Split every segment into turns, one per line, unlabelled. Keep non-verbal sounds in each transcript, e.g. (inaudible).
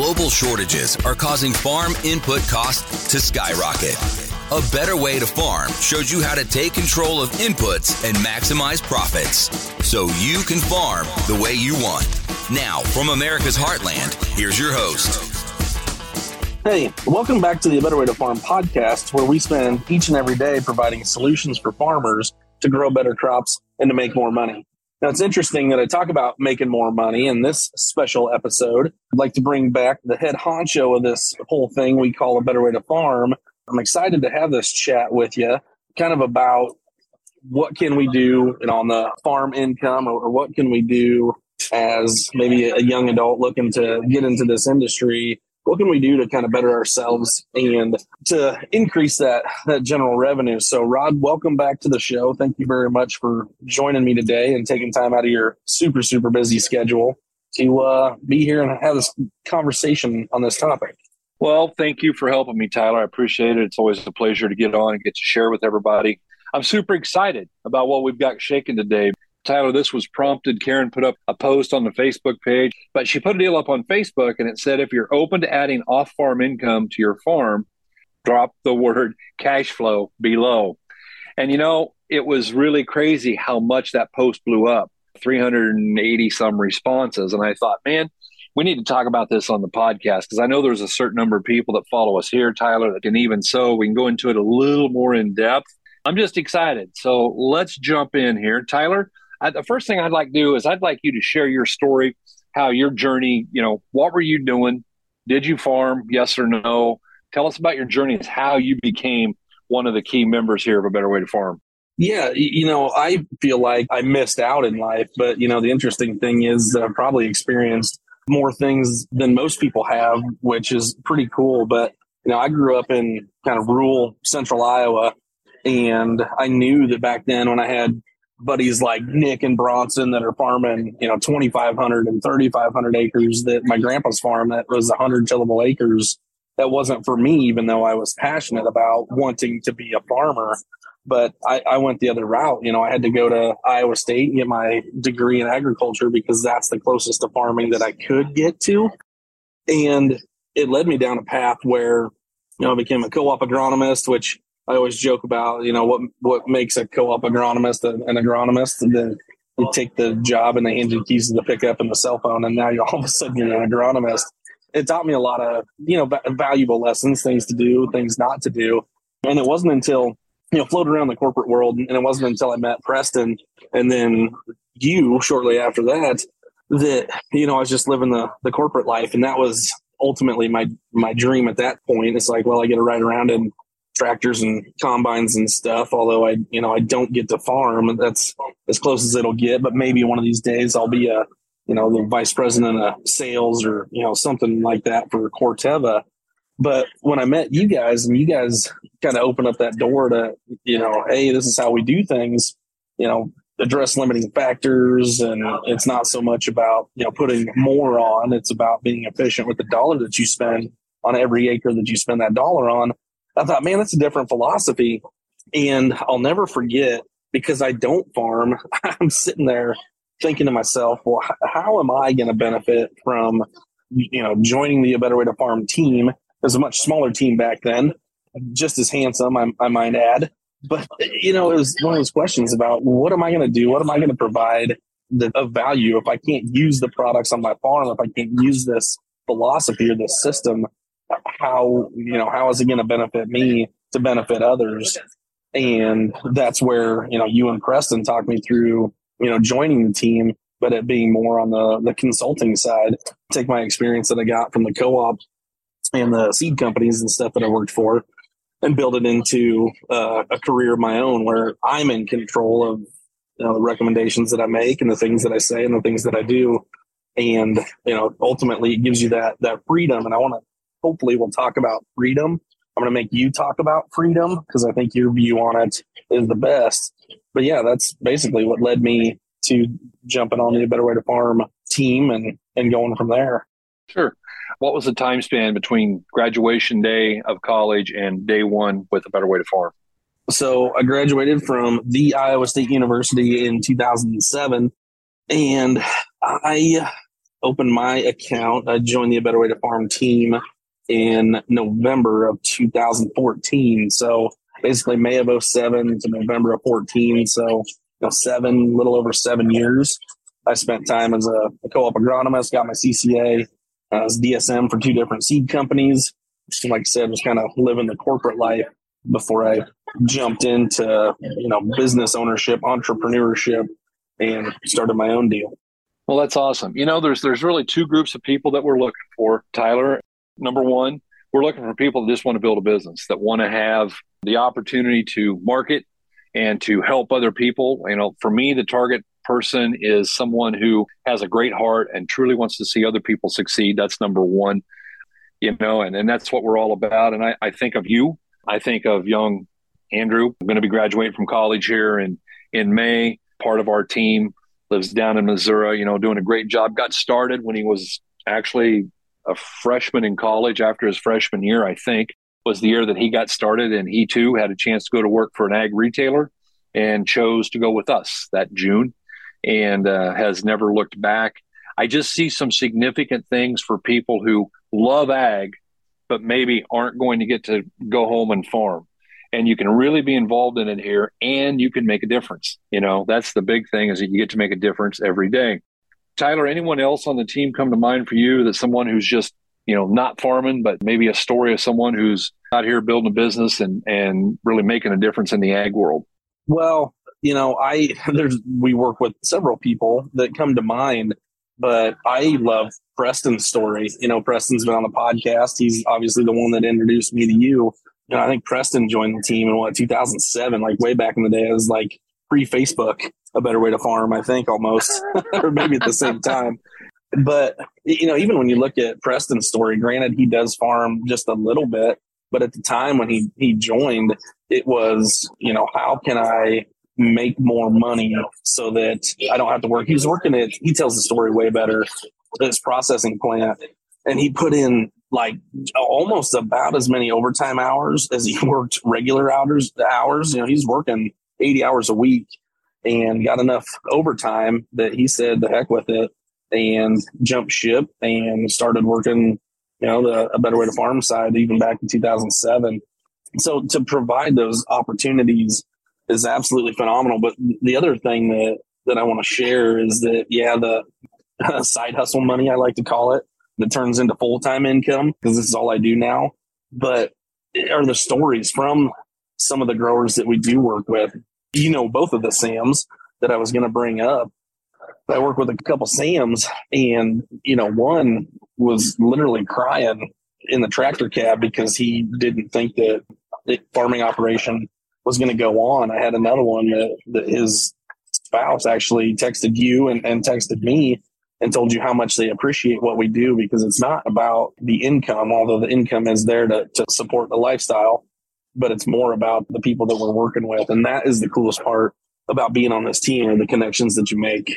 global shortages are causing farm input costs to skyrocket. A Better Way to Farm shows you how to take control of inputs and maximize profits so you can farm the way you want. Now, from America's Heartland, here's your host.
Hey, welcome back to the A Better Way to Farm podcast, where we spend each and every day providing solutions for farmers to grow better crops and to make more money. Now, it's interesting that I talk about making more money in this special episode. I'd like to bring back the head honcho of this whole thing we call a better way to farm. I'm excited to have this chat with you, kind of about what can we do know, on the farm income or, or what can we do as maybe a young adult looking to get into this industry what can we do to kind of better ourselves and to increase that that general revenue? So rod welcome back to the show. Thank you very much for joining me today and taking time out of your super super busy schedule to uh, be here and have this conversation on this topic.
Well thank you for helping me tyler. I appreciate it. It's always a pleasure to get on and get to share with everybody. I'm super excited about what we've got shaken today Tyler, this was prompted. Karen put up a post on the Facebook page, but she put a deal up on Facebook and it said if you're open to adding off farm income to your farm, drop the word (laughs) cash flow below. And you know, it was really crazy how much that post blew up 380 some responses. And I thought, man, we need to talk about this on the podcast because I know there's a certain number of people that follow us here, Tyler, that can even so we can go into it a little more in depth. I'm just excited. So let's jump in here. Tyler, I, the first thing I'd like to do is I'd like you to share your story, how your journey, you know, what were you doing? Did you farm? Yes or no? Tell us about your journey, how you became one of the key members here of A Better Way to Farm.
Yeah, you know, I feel like I missed out in life, but you know, the interesting thing is I've probably experienced more things than most people have, which is pretty cool. But you know, I grew up in kind of rural central Iowa, and I knew that back then when I had buddies like Nick and Bronson that are farming, you know, 2,500 and 3,500 acres that my grandpa's farm that was 100 tillable acres. That wasn't for me, even though I was passionate about wanting to be a farmer. But I, I went the other route. You know, I had to go to Iowa State and get my degree in agriculture because that's the closest to farming that I could get to. And it led me down a path where, you know, I became a co-op agronomist, which I always joke about, you know, what what makes a co-op agronomist an, agronomist, and then you take the job and they hand you keys to the pickup and the cell phone, and now you're all of a sudden you're an agronomist. It taught me a lot of you know valuable lessons, things to do, things not to do, and it wasn't until you know floated around the corporate world, and it wasn't until I met Preston and then you shortly after that that you know I was just living the the corporate life, and that was ultimately my my dream at that point. It's like, well, I get to ride around and tractors and combines and stuff. Although I, you know, I don't get to farm. That's as close as it'll get. But maybe one of these days I'll be a, you know, the vice president of sales or you know something like that for Corteva. But when I met you guys and you guys kind of opened up that door to, you know, hey, this is how we do things. You know, address limiting factors and it's not so much about you know putting more on it's about being efficient with the dollar that you spend on every acre that you spend that dollar on I thought, man, that's a different philosophy. And I'll never forget because I don't farm. (laughs) I'm sitting there thinking to myself, well, how am I going to benefit from, you know, joining the A Better Way to Farm team? It was a much smaller team back then, just as handsome, I, I might add. But, you know, it was one of those questions about what am I going to do? What am I going to provide the, of value if I can't use the products on my farm, if I can't use this philosophy or this system how you know how is it going to benefit me to benefit others? And that's where you know you and preston talked me through you know joining the team but it being more on the the consulting side. Take my experience that i got from the co-op and the seed companies and stuff that i worked for and build it into uh, a career of my own where i'm in control of you know, the recommendations that i make and the things that i say and the things that i do. And you know ultimately it gives you that that freedom. And i want to hopefully we'll talk about freedom. I'm going to make you talk about freedom because I think your view on it is the best. But yeah, that's basically what led me to jumping on the Better Way to Farm team and, and going from there.
Sure. What was the time span between graduation day of college and day one with a Better Way to Farm?
So I graduated from the Iowa State University in 2007, and I opened my account. I joined the A Better Way to Farm team in November of 2014. So basically May of 07 to November of 14. So, you know, seven, little over seven years. I spent time as a, a co-op agronomist, got my CCA, uh, as DSM for two different seed companies. So, like I said, was kind of living the corporate life before I jumped into, you know, business ownership, entrepreneurship, and started my own deal.
Well, that's awesome. You know, there's there's really two groups of people that we're looking for, Tyler. Number one, we're looking for people that just want to build a business, that want to have the opportunity to market and to help other people. You know, for me, the target person is someone who has a great heart and truly wants to see other people succeed. That's number one. You know, and, and that's what we're all about. And I, I think of you. I think of young Andrew. I'm going to be graduating from college here in in May. Part of our team lives down in Missouri. You know, doing a great job. Got started when he was actually a freshman in college after his freshman year, I think, was the year that he got started. And he too had a chance to go to work for an ag retailer and chose to go with us that June and uh, has never looked back. I just see some significant things for people who love ag, but maybe aren't going to get to go home and farm. And you can really be involved in it here and you can make a difference. You know, that's the big thing is that you get to make a difference every day. Tyler, anyone else on the team come to mind for you that someone who's just, you know, not farming, but maybe a story of someone who's out here building a business and, and really making a difference in the ag world?
Well, you know, I (laughs) there's we work with several people that come to mind, but I love Preston's story. You know, Preston's been on the podcast. He's obviously the one that introduced me to you. Know, I think Preston joined the team in what 2007, like way back in the day. It was like pre Facebook a better way to farm, I think almost, (laughs) or maybe at the same (laughs) time. But, you know, even when you look at Preston's story, granted, he does farm just a little bit, but at the time when he, he joined, it was, you know, how can I make more money so that I don't have to work? He was working at, he tells the story way better, this processing plant. And he put in like almost about as many overtime hours as he (laughs) worked regular hours. Hours, you know, he's working 80 hours a week and got enough overtime that he said the heck with it and jumped ship and started working, you know, the a better way to farm side even back in 2007. So to provide those opportunities is absolutely phenomenal. But the other thing that that I want to share is that yeah, the (laughs) side hustle money I like to call it that turns into full time income because this is all I do now. But eh, are the stories from some of the growers that we do work with you know both of the Sams that I was going to bring up. I work with a couple Sams, and you know, one was literally crying in the tractor cab because he didn't think that the farming operation was going to go on. I had another one that, that his spouse actually texted you and, and texted me and told you how much they appreciate what we do because it's not about the income, although the income is there to, to support the lifestyle but it's more about the people that we're working with. And that is the coolest part about being on this team and the connections that you make.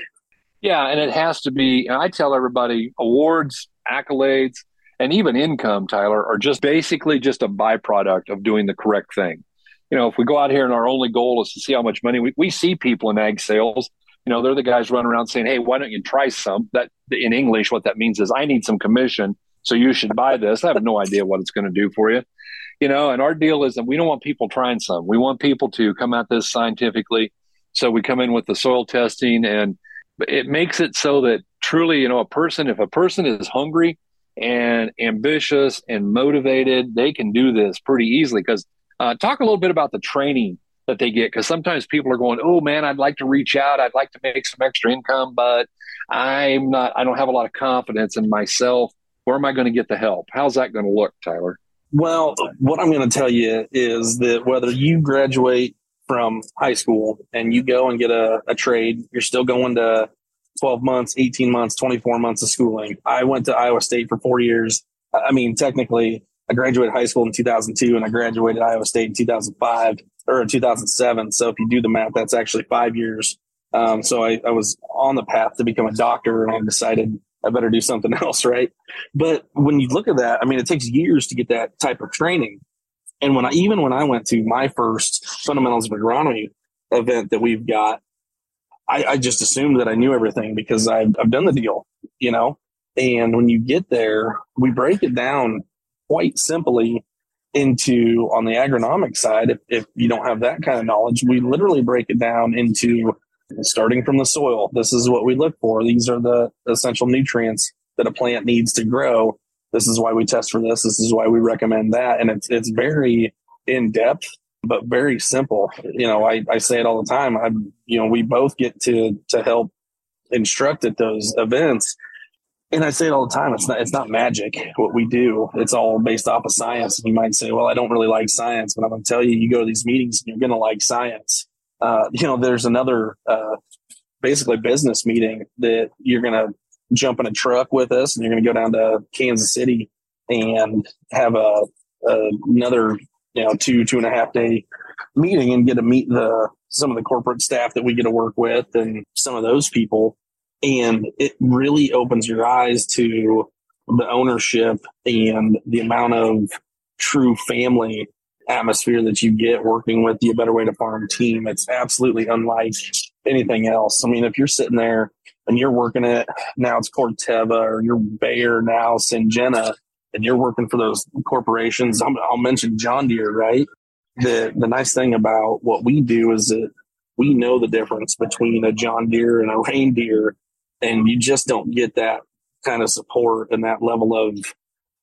Yeah. And it has to be, and I tell everybody awards, accolades, and even income, Tyler, are just basically just a byproduct of doing the correct thing. You know, if we go out here and our only goal is to see how much money we, we see people in ag sales, you know, they're the guys running around saying, Hey, why don't you try some? That in English, what that means is I need some commission. So you should buy this. I have no idea what it's going to do for you you know, and our deal is that we don't want people trying some. We want people to come at this scientifically. So we come in with the soil testing and it makes it so that truly, you know, a person, if a person is hungry and ambitious and motivated, they can do this pretty easily. Because uh, talk a little bit about the training that they get. Because sometimes people are going, oh man, I'd like to reach out. I'd like to make some extra income, but I'm not, I don't have a lot of confidence in myself. Where am I going to get the help? How's that going to look, Tyler?
Well, what I'm going to tell you is that whether you graduate from high school and you go and get a, a trade, you're still going to 12 months, 18 months, 24 months of schooling. I went to Iowa State for four years. I mean, technically, I graduated high school in 2002 and I graduated Iowa State in 2005 or in 2007. So if you do the math, that's actually five years. Um, so I, I was on the path to become a doctor and I decided I better do something (laughs) else, right? But when you look at that, I mean, it takes years to get that type of training. And when I, even when I went to my first fundamentals of agronomy event that we've got, I, I just assumed that I knew everything because I've, I've done the deal, you know? And when you get there, we break it down quite simply into on the agronomic side. If, if you don't have that kind of knowledge, we literally break it down into starting from the soil. This is what we look for. These are the essential nutrients that a plant needs to grow. This is why we test for this. This is why we recommend that. And it's, it's very in depth, but very simple. You know, I, I say it all the time. I, you know, we both get to, to help instruct at those events. And I say it all the time. It's not, it's not magic what we do. It's all based off of science. You might say, well, I don't really like science, but I'm going to tell you, you go to these meetings and you're going to like science. Uh, you know, there's another, uh, basically business meeting that you're going to jump in a truck with us and you're going to go down to Kansas City and have a, a, another, you know, two, two and a half day meeting and get to meet the, some of the corporate staff that we get to work with and some of those people. And it really opens your eyes to the ownership and the amount of true family atmosphere that you get working with the A Better Way to Farm team. It's absolutely unlike anything else. I mean, if you're sitting there and you're working it now it's Corteva or you're Bayer now Syngenta and you're working for those corporations. i will mention John Deere, right? The the nice thing about what we do is that we know the difference between a John Deere and a reindeer, and you just don't get that kind of support and that level of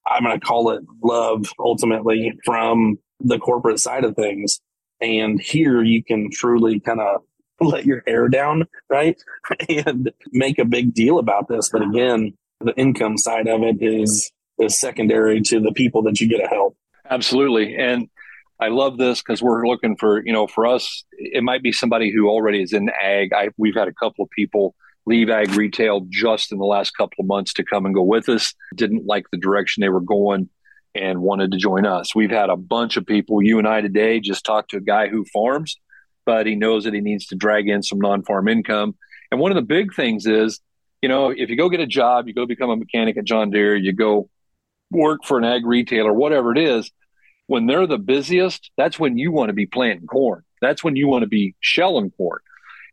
I'm going to call it love ultimately from the corporate side of things. And here you can truly kind of let your hair down, right? (laughs) and make a big deal about this. But again, the income side of it is is secondary to the people that you get to help.
Absolutely. And I love this because we're looking for, you know, for us, it might be somebody who already is in ag. I, we've had a couple of people leave ag retail just in the last couple of months to come and go with us, didn't like the direction they were going and wanted to join us. We've had a bunch of people, you and I today just talked to a guy who farms but he knows that he needs to drag in some non-farm income. And one of the big things is, you know, if you go get a job, you go become a mechanic at John Deere, you go work for an ag retailer, whatever it is, when they're the busiest, that's when you want to be planting corn. That's when you want to be shelling corn.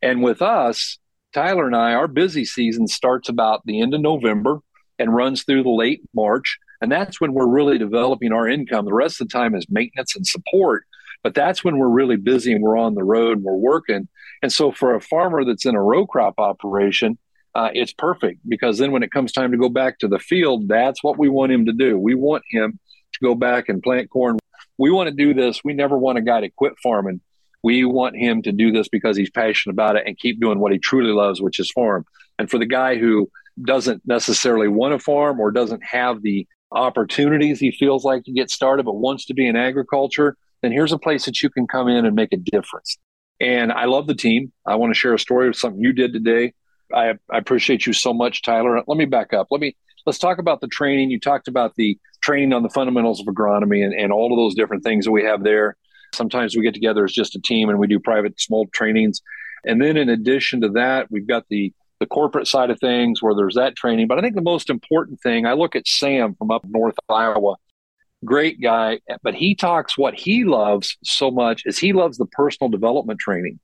And with us, Tyler and I, our busy season starts about the end of November and runs through the late March. And that's when we're really developing our income. The rest of the time is maintenance and support. But that's when we're really busy and we're on the road and we're working. And so for a farmer that's in a row crop operation, uh, it's perfect because then when it comes time to go back to the field, that's what we want him to do. We want him to go back and plant corn. We want to do this. We never want a guy to quit farming. We want him to do this because he's passionate about it and keep doing what he truly loves, which is farm. And for the guy who doesn't necessarily want to farm or doesn't have the opportunities he feels like to get started, but wants to be in agriculture, then here's a place that you can come in and make a difference. And I love the team. I want to share a story of something you did today. I, I appreciate you so much, Tyler. Let me back up. Let me let's talk about the training. You talked about the training on the fundamentals of agronomy and, and all of those different things that we have there. Sometimes we get together as just a team and we do private small trainings. And then in addition to that, we've got the the corporate side of things where there's that training. But I think the most important thing, I look at Sam from up north Iowa great guy, but he talks what he loves so much is he loves the personal development training.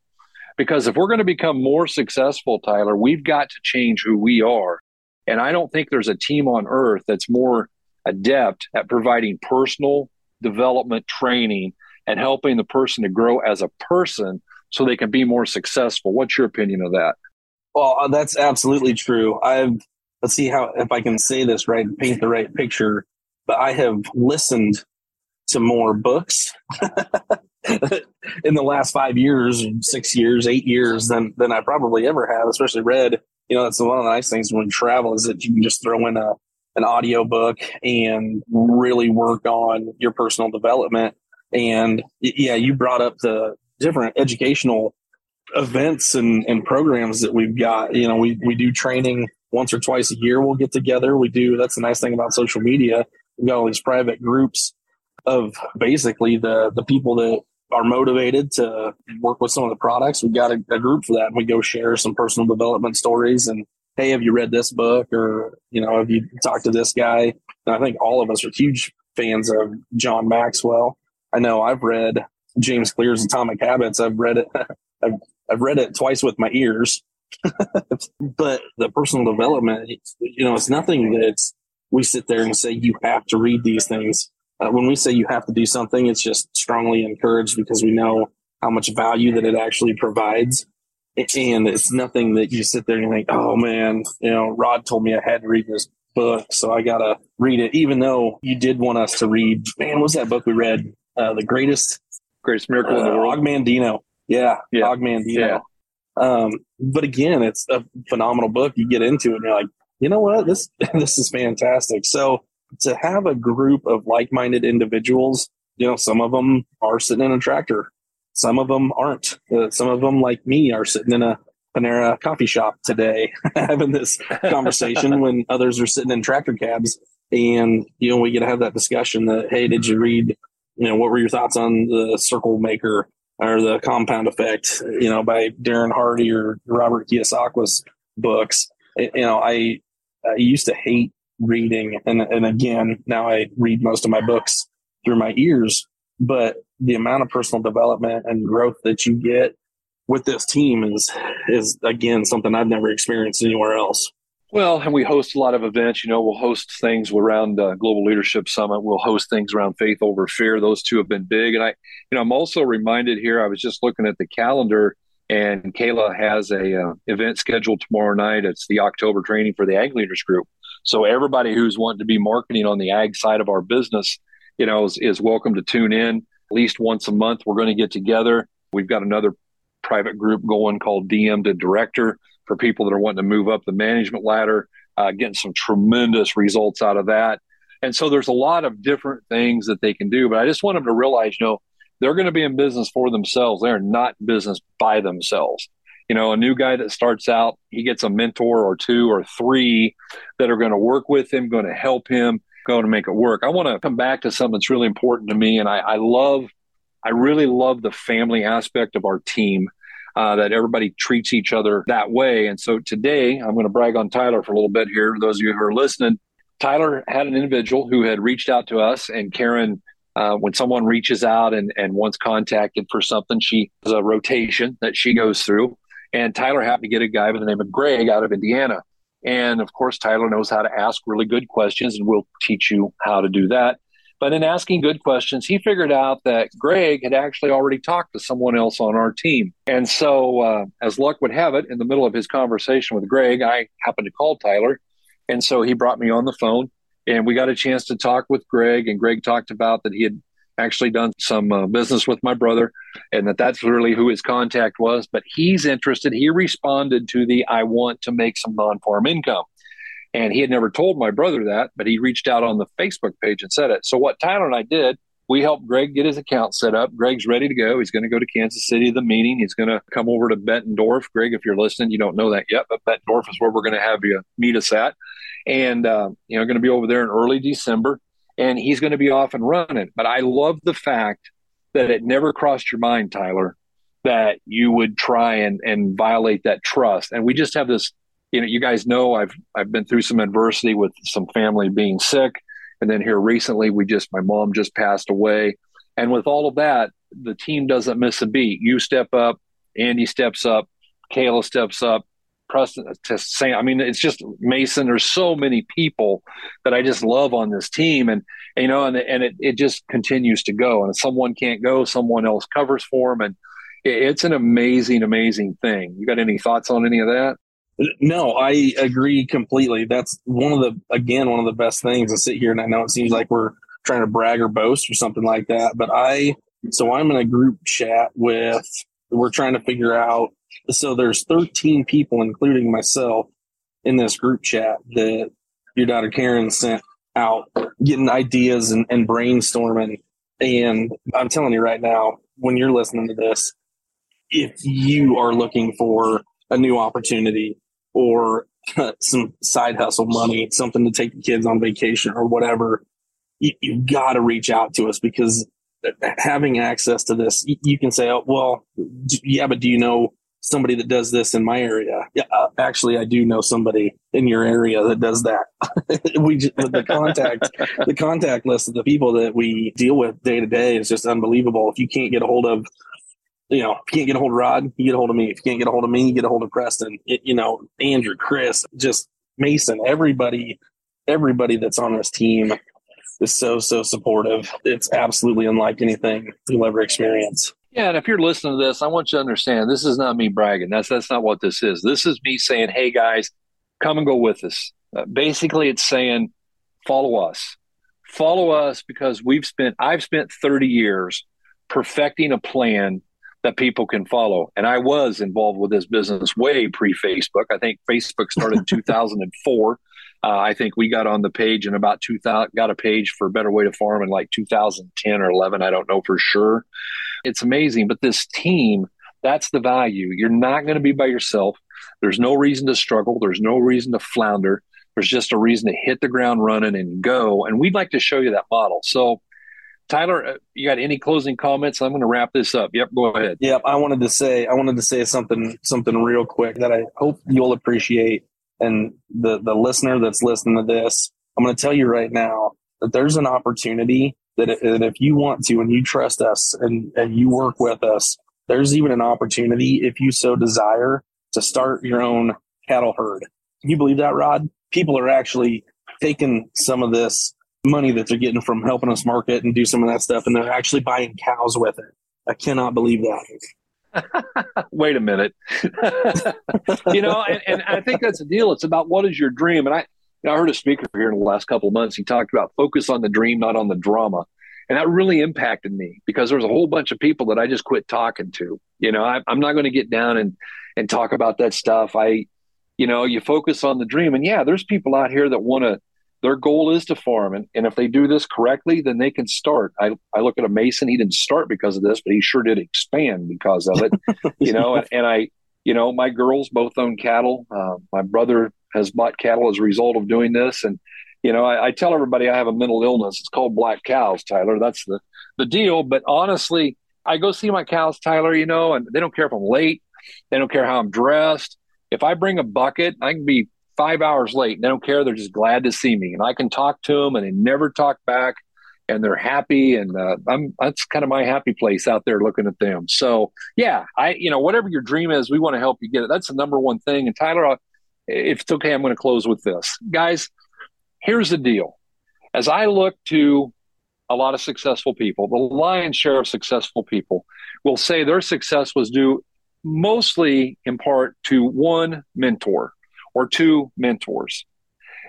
Because if we're going to become more successful, Tyler, we've got to change who we are. And I don't think there's a team on earth that's more adept at providing personal development training and helping the person to grow as a person so they can be more successful. What's your opinion of that?
Well, uh, that's absolutely true. I've let's see how if I can say this right, paint the right picture but I have listened to more books (laughs) in the last five years, six years, eight years than than I probably ever have, especially read. You know, that's one of the nice things when you travel is that you can just throw in a an audio book and really work on your personal development. And yeah, you brought up the different educational events and, and programs that we've got. You know, we, we do training once or twice a year. We'll get together. We do. That's the nice thing about social media We've got all these private groups of basically the the people that are motivated to work with some of the products. We've got a, a group for that, and we go share some personal development stories. And hey, have you read this book, or you know, have you talked to this guy? And I think all of us are huge fans of John Maxwell. I know I've read James Clear's Atomic Habits. I've read it. (laughs) I've, I've read it twice with my ears (laughs) but the personal development, you know, it's nothing that we sit there and say, you have to read these things. Uh, when we say you have to do something, it's just strongly encouraged because we know how much value that it actually provides. And it's nothing that you sit there and you think, oh man, you know, Rod told me I had to read this book, so I gotta read it. Even though you did want us to read, man, what was that book we read? Uh, the greatest,
greatest miracle uh, in the world.
Mandino. Yeah, yeah. Og Mandino. Yeah. Um, but again, it's a phenomenal book. You get into it and you're like, you know what? This (laughs) this is fantastic. So to have a group of like-minded individuals, you know, some of them are sitting in a tractor, some of them aren't. Uh, some of them, like me, are sitting in a Panera coffee shop today, (laughs) having this conversation (laughs) when others are sitting in tractor cabs. And, you know, we get to have that discussion that, hey, did you read, you know, what were your thoughts on the circle maker or the compound effect, you know, by Darren Hardy or Robert Kiyosaki's books? You know, I, I used to hate reading. And, and again, now I read most of my books through my ears, but the amount of personal development and growth that you get with this team is is again something I've never experienced anywhere else.
Well, and we host a lot of events. You know, we'll host things around uh, Global Leadership Summit. We'll host things around Faith Over Fear. Those two have been big. And I, you know, I'm also reminded here. I was just looking at the calendar, and Kayla has a uh, event scheduled tomorrow night. It's the October training for the Ag Leaders Group. So everybody who's wanting to be marketing on the ag side of our business, you know, is, is welcome to tune in. At least once a month, we're going to get together. We've got another private group going called DM to Director for people that are wanting to move up the management ladder, uh, getting some tremendous results out of that. And so there's a lot of different things that they can do. But I just want them to realize, you know, they're going to be in business for themselves. They're not business by themselves. You know, a new guy that starts out, he gets a mentor or two or three that are going to work with him, going to help him, going to make it work. I want to come back to something that's really important to me. And I, I love I really love the family aspect of our team. Uh, that everybody treats each other that way. And so today, I'm going to brag on Tyler for a little bit here. Those of you who are listening, Tyler had an individual who had reached out to us, and Karen, uh, when someone reaches out and, and wants contacted for something, she has a rotation that she goes through. And Tyler happened to get a guy by the name of Greg out of Indiana. And of course, Tyler knows how to ask really good questions, and we'll teach you how to do that. But in asking good questions, he figured out that Greg had actually already talked to someone else on our team. And so, uh, as luck would have it, in the middle of his conversation with Greg, I happened to call Tyler. And so he brought me on the phone and we got a chance to talk with Greg. And Greg talked about that he had actually done some uh, business with my brother and that that's really who his contact was. But he's interested. He responded to the I want to make some non farm income. And he had never told my brother that, but he reached out on the Facebook page and said it. So what Tyler and I did, we helped Greg get his account set up. Greg's ready to go. He's going to go to Kansas City the meeting. He's going to come over to Bettendorf. Greg, if you're listening, you don't know that yet, but Bettendorf is where we're going to have you meet us at. And, uh, you know, going to be over there in early December and he's going to be off and running. But I love the fact that it never crossed your mind, Tyler, that you would try and, and violate that trust. And we just have this you know, you guys know I've I've been through some adversity with some family being sick, and then here recently we just my mom just passed away, and with all of that, the team doesn't miss a beat. You step up, Andy steps up, Kayla steps up, Preston to say. I mean, it's just Mason. There's so many people that I just love on this team, and you know, and and it it just continues to go. And if someone can't go, someone else covers for them, and it's an amazing, amazing thing. You got any thoughts on any of that?
No, I agree completely. That's one of the again one of the best things to sit here and I know it seems like we're trying to brag or boast or something like that, but I so I'm in a group chat with we're trying to figure out so there's 13 people including myself in this group chat that your daughter Karen sent out getting ideas and, and brainstorming and I'm telling you right now when you're listening to this if you are looking for a new opportunity or some side hustle money, something to take the kids on vacation or whatever, you, have got to reach out to us because having access to this, you, you, can say, oh, well, yeah, but do you know somebody that does this in my area? Yeah, uh, actually, I do know somebody in your area that does that. (laughs) we just, the contact, the contact list of the people that we deal with day to day is just unbelievable. If you can't get a hold of you know, if you can't get a hold of Rod, you get a hold of me. If you can't get a hold of me, you get a hold of Preston. It, you know, Andrew, Chris, just Mason, everybody, everybody that's on this team is so so supportive. It's absolutely unlike anything you'll ever experience.
Yeah, and if you're listening to this, I want you to understand this is not me bragging. That's that's not what this is. This is me saying, "Hey guys, come and go with us." Uh, basically, it's saying, "Follow us." Follow us because we've spent I've spent 30 years perfecting a plan that people can follow. And I was involved with this business way pre Facebook. I think Facebook started (laughs) in 2004. Uh, I think we got on the page in about 2000, got a page for Better Way to Farm in like 2010 or 11. I don't know for sure. It's amazing. But this team, that's the value. You're not going to be by yourself. There's no reason to struggle. There's no reason to flounder. There's just a reason to hit the ground running and go. And we'd like to show you that model. So, Tyler, uh, you got any closing comments? I'm going to wrap this up. Yep, go ahead.
Yep, I wanted to say I wanted to say something something real quick that I hope you'll appreciate and the the listener that's listening to this, I'm going to tell you right now that there's an opportunity that, that if you want to and you trust us and, and you work with us, there's even an opportunity if you so desire to start your own cattle herd. Can you believe that, Rod? People are actually taking some of this money that they're getting from helping us market and do some of that stuff, and they're actually buying cows with it. I cannot believe that. (laughs)
wait a minute. (laughs) you know, and, and, I think that's the deal. It's about what is your dream. And I, you know, I heard a speaker here in the last couple of months. He talked about focus on the dream, not on the drama. And that really impacted me because there was a whole bunch of people that I just quit talking to. You know, I, I'm not going to get down and, and talk about that stuff. I, you know, you focus on the dream. And yeah, there's people out here that want to their goal is to farm. And, and if they do this correctly, then they can start. I, I look at a Mason, he didn't start because of this, but he sure did expand because of it, (laughs) you know, and, and, I, you know, my girls both own cattle. Uh, my brother has bought cattle as a result of doing this. And, you know, I, I, tell everybody I have a mental illness. It's called black cows, Tyler. That's the, the deal. But honestly, I go see my cows, Tyler, you know, and they don't care if I'm late. They don't care how I'm dressed. If I bring a bucket, I can be five hours late. They don't care. They're just glad to see me, and I can talk to them, and they never talk back, and they're happy. And uh, I'm that's kind of my happy place out there looking at them. So yeah, I you know whatever your dream is, we want to help you get it. That's the number one thing. And Tyler, if it's okay, I'm going to close with this, guys. Here's the deal. As I look to a lot of successful people, the lion's share of successful people will say their success was due mostly in part to one mentor or two mentors.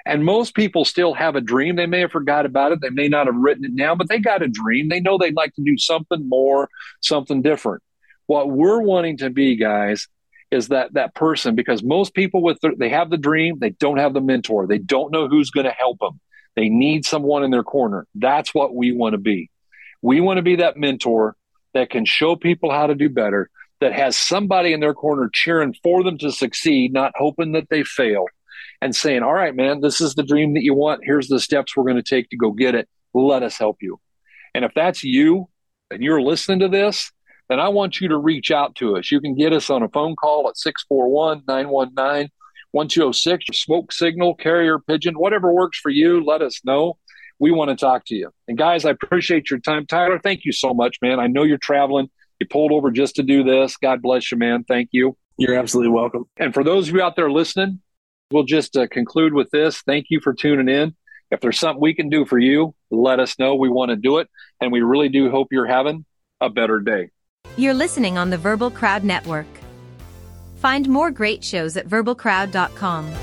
And most people still have a dream. They may have forgot about it. They may not have written it down, but they got a dream. They know they'd like to do something more, something different. What we're wanting to be, guys, is that that person because most people with the, they have the dream, they don't have the mentor. They don't know who's going to help them. They need someone in their corner. That's what we want to be. We want to be that mentor that can show people how to do better, that has somebody in their corner cheering for them to succeed, not hoping that they fail, and saying, All right, man, this is the dream that you want. Here's the steps we're going to take to go get it. Let us help you. And if that's you and you're listening to this, then I want you to reach out to us. You can get us on a phone call at 641 919 1206, smoke signal, carrier pigeon, whatever works for you. Let us know. We want to talk to you. And guys, I appreciate your time. Tyler, thank you so much, man. I know you're traveling. You pulled over just to do this. God bless you, man. Thank you.
You're absolutely welcome.
And for those of you out there listening, we'll just uh, conclude with this. Thank you for tuning in. If there's something we can do for you, let us know. We want to do it. And we really do hope you're having a better day.
You're listening on the Verbal Crowd Network. Find more great shows at verbalcrowd.com.